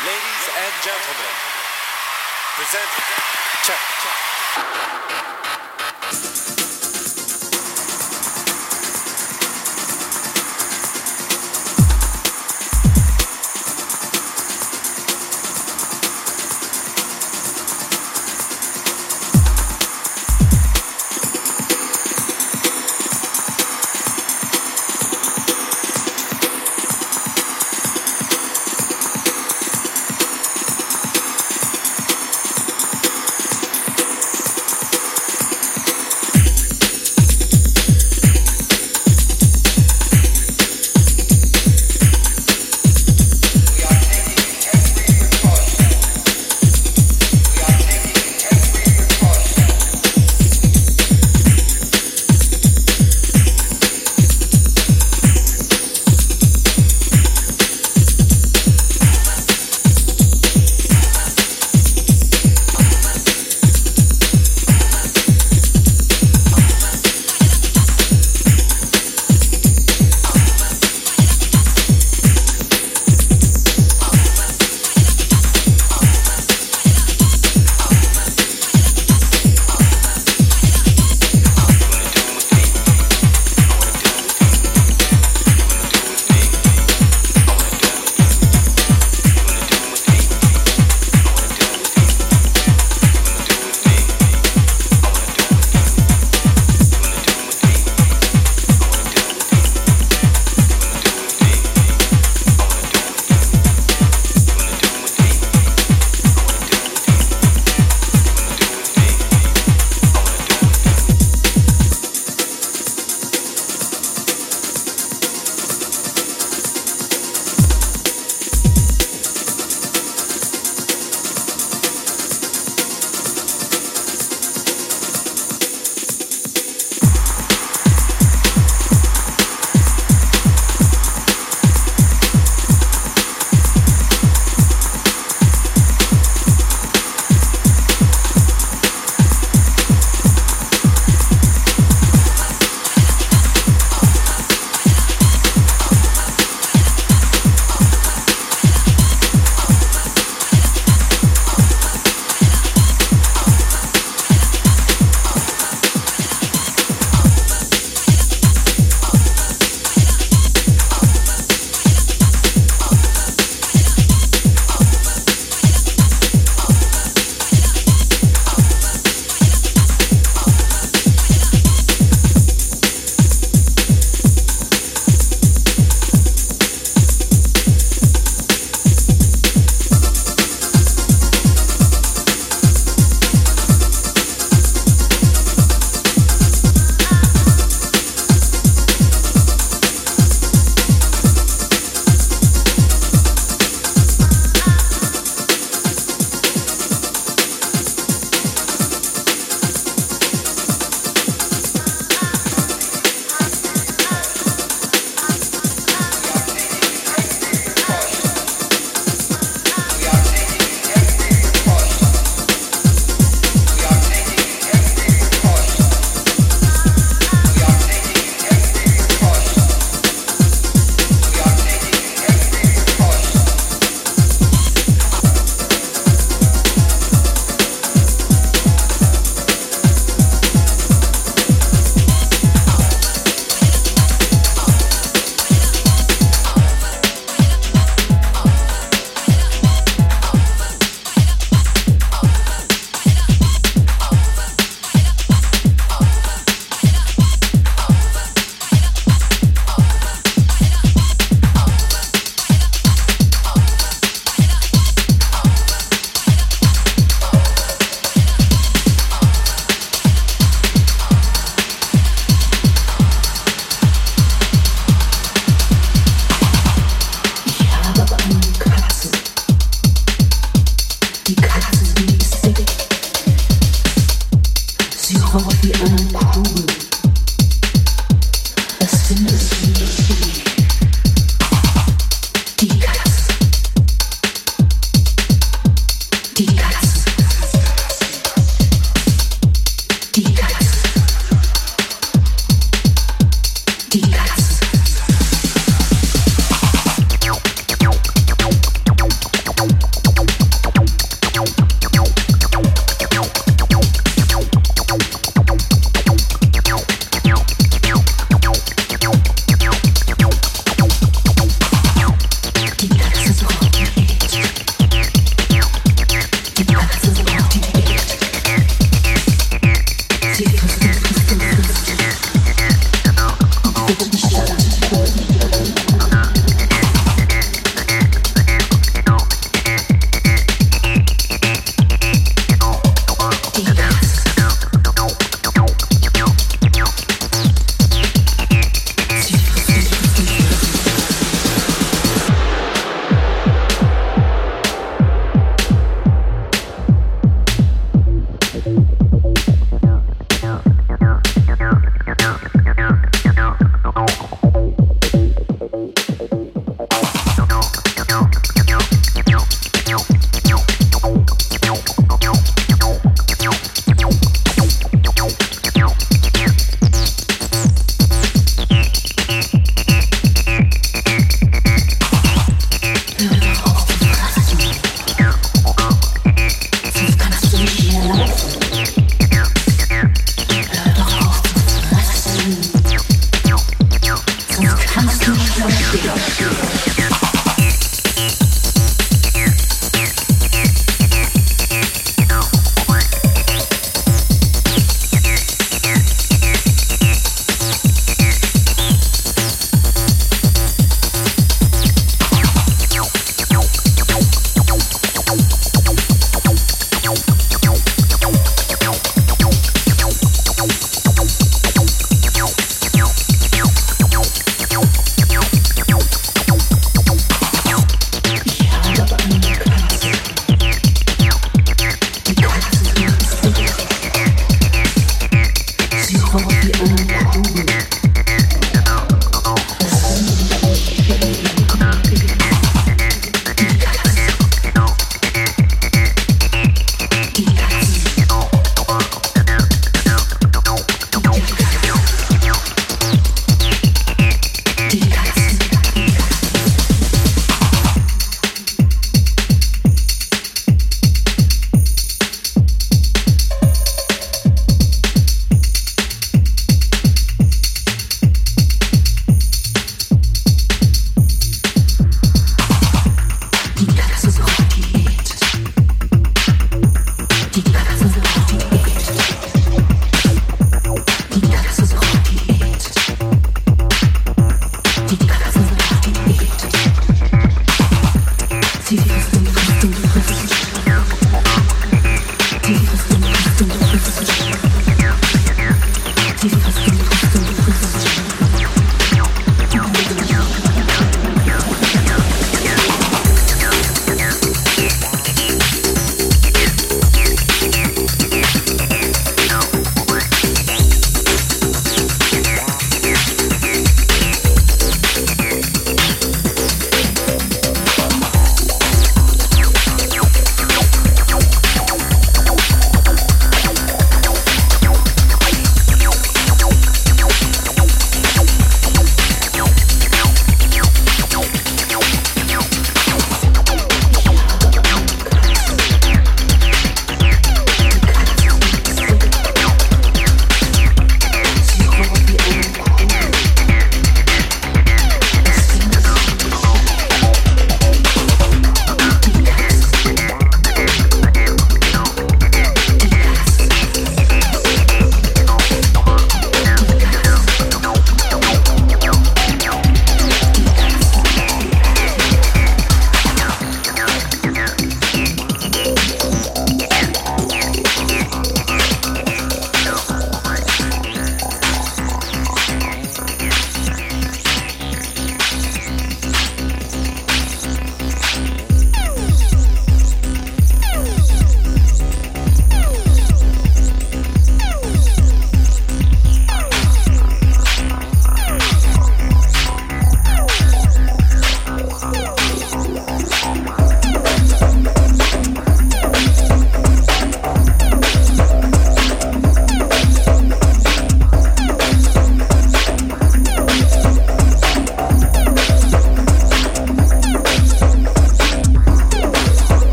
Ladies and gentlemen, present check. happy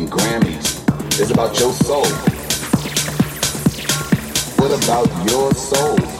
It's about your soul. What about your soul?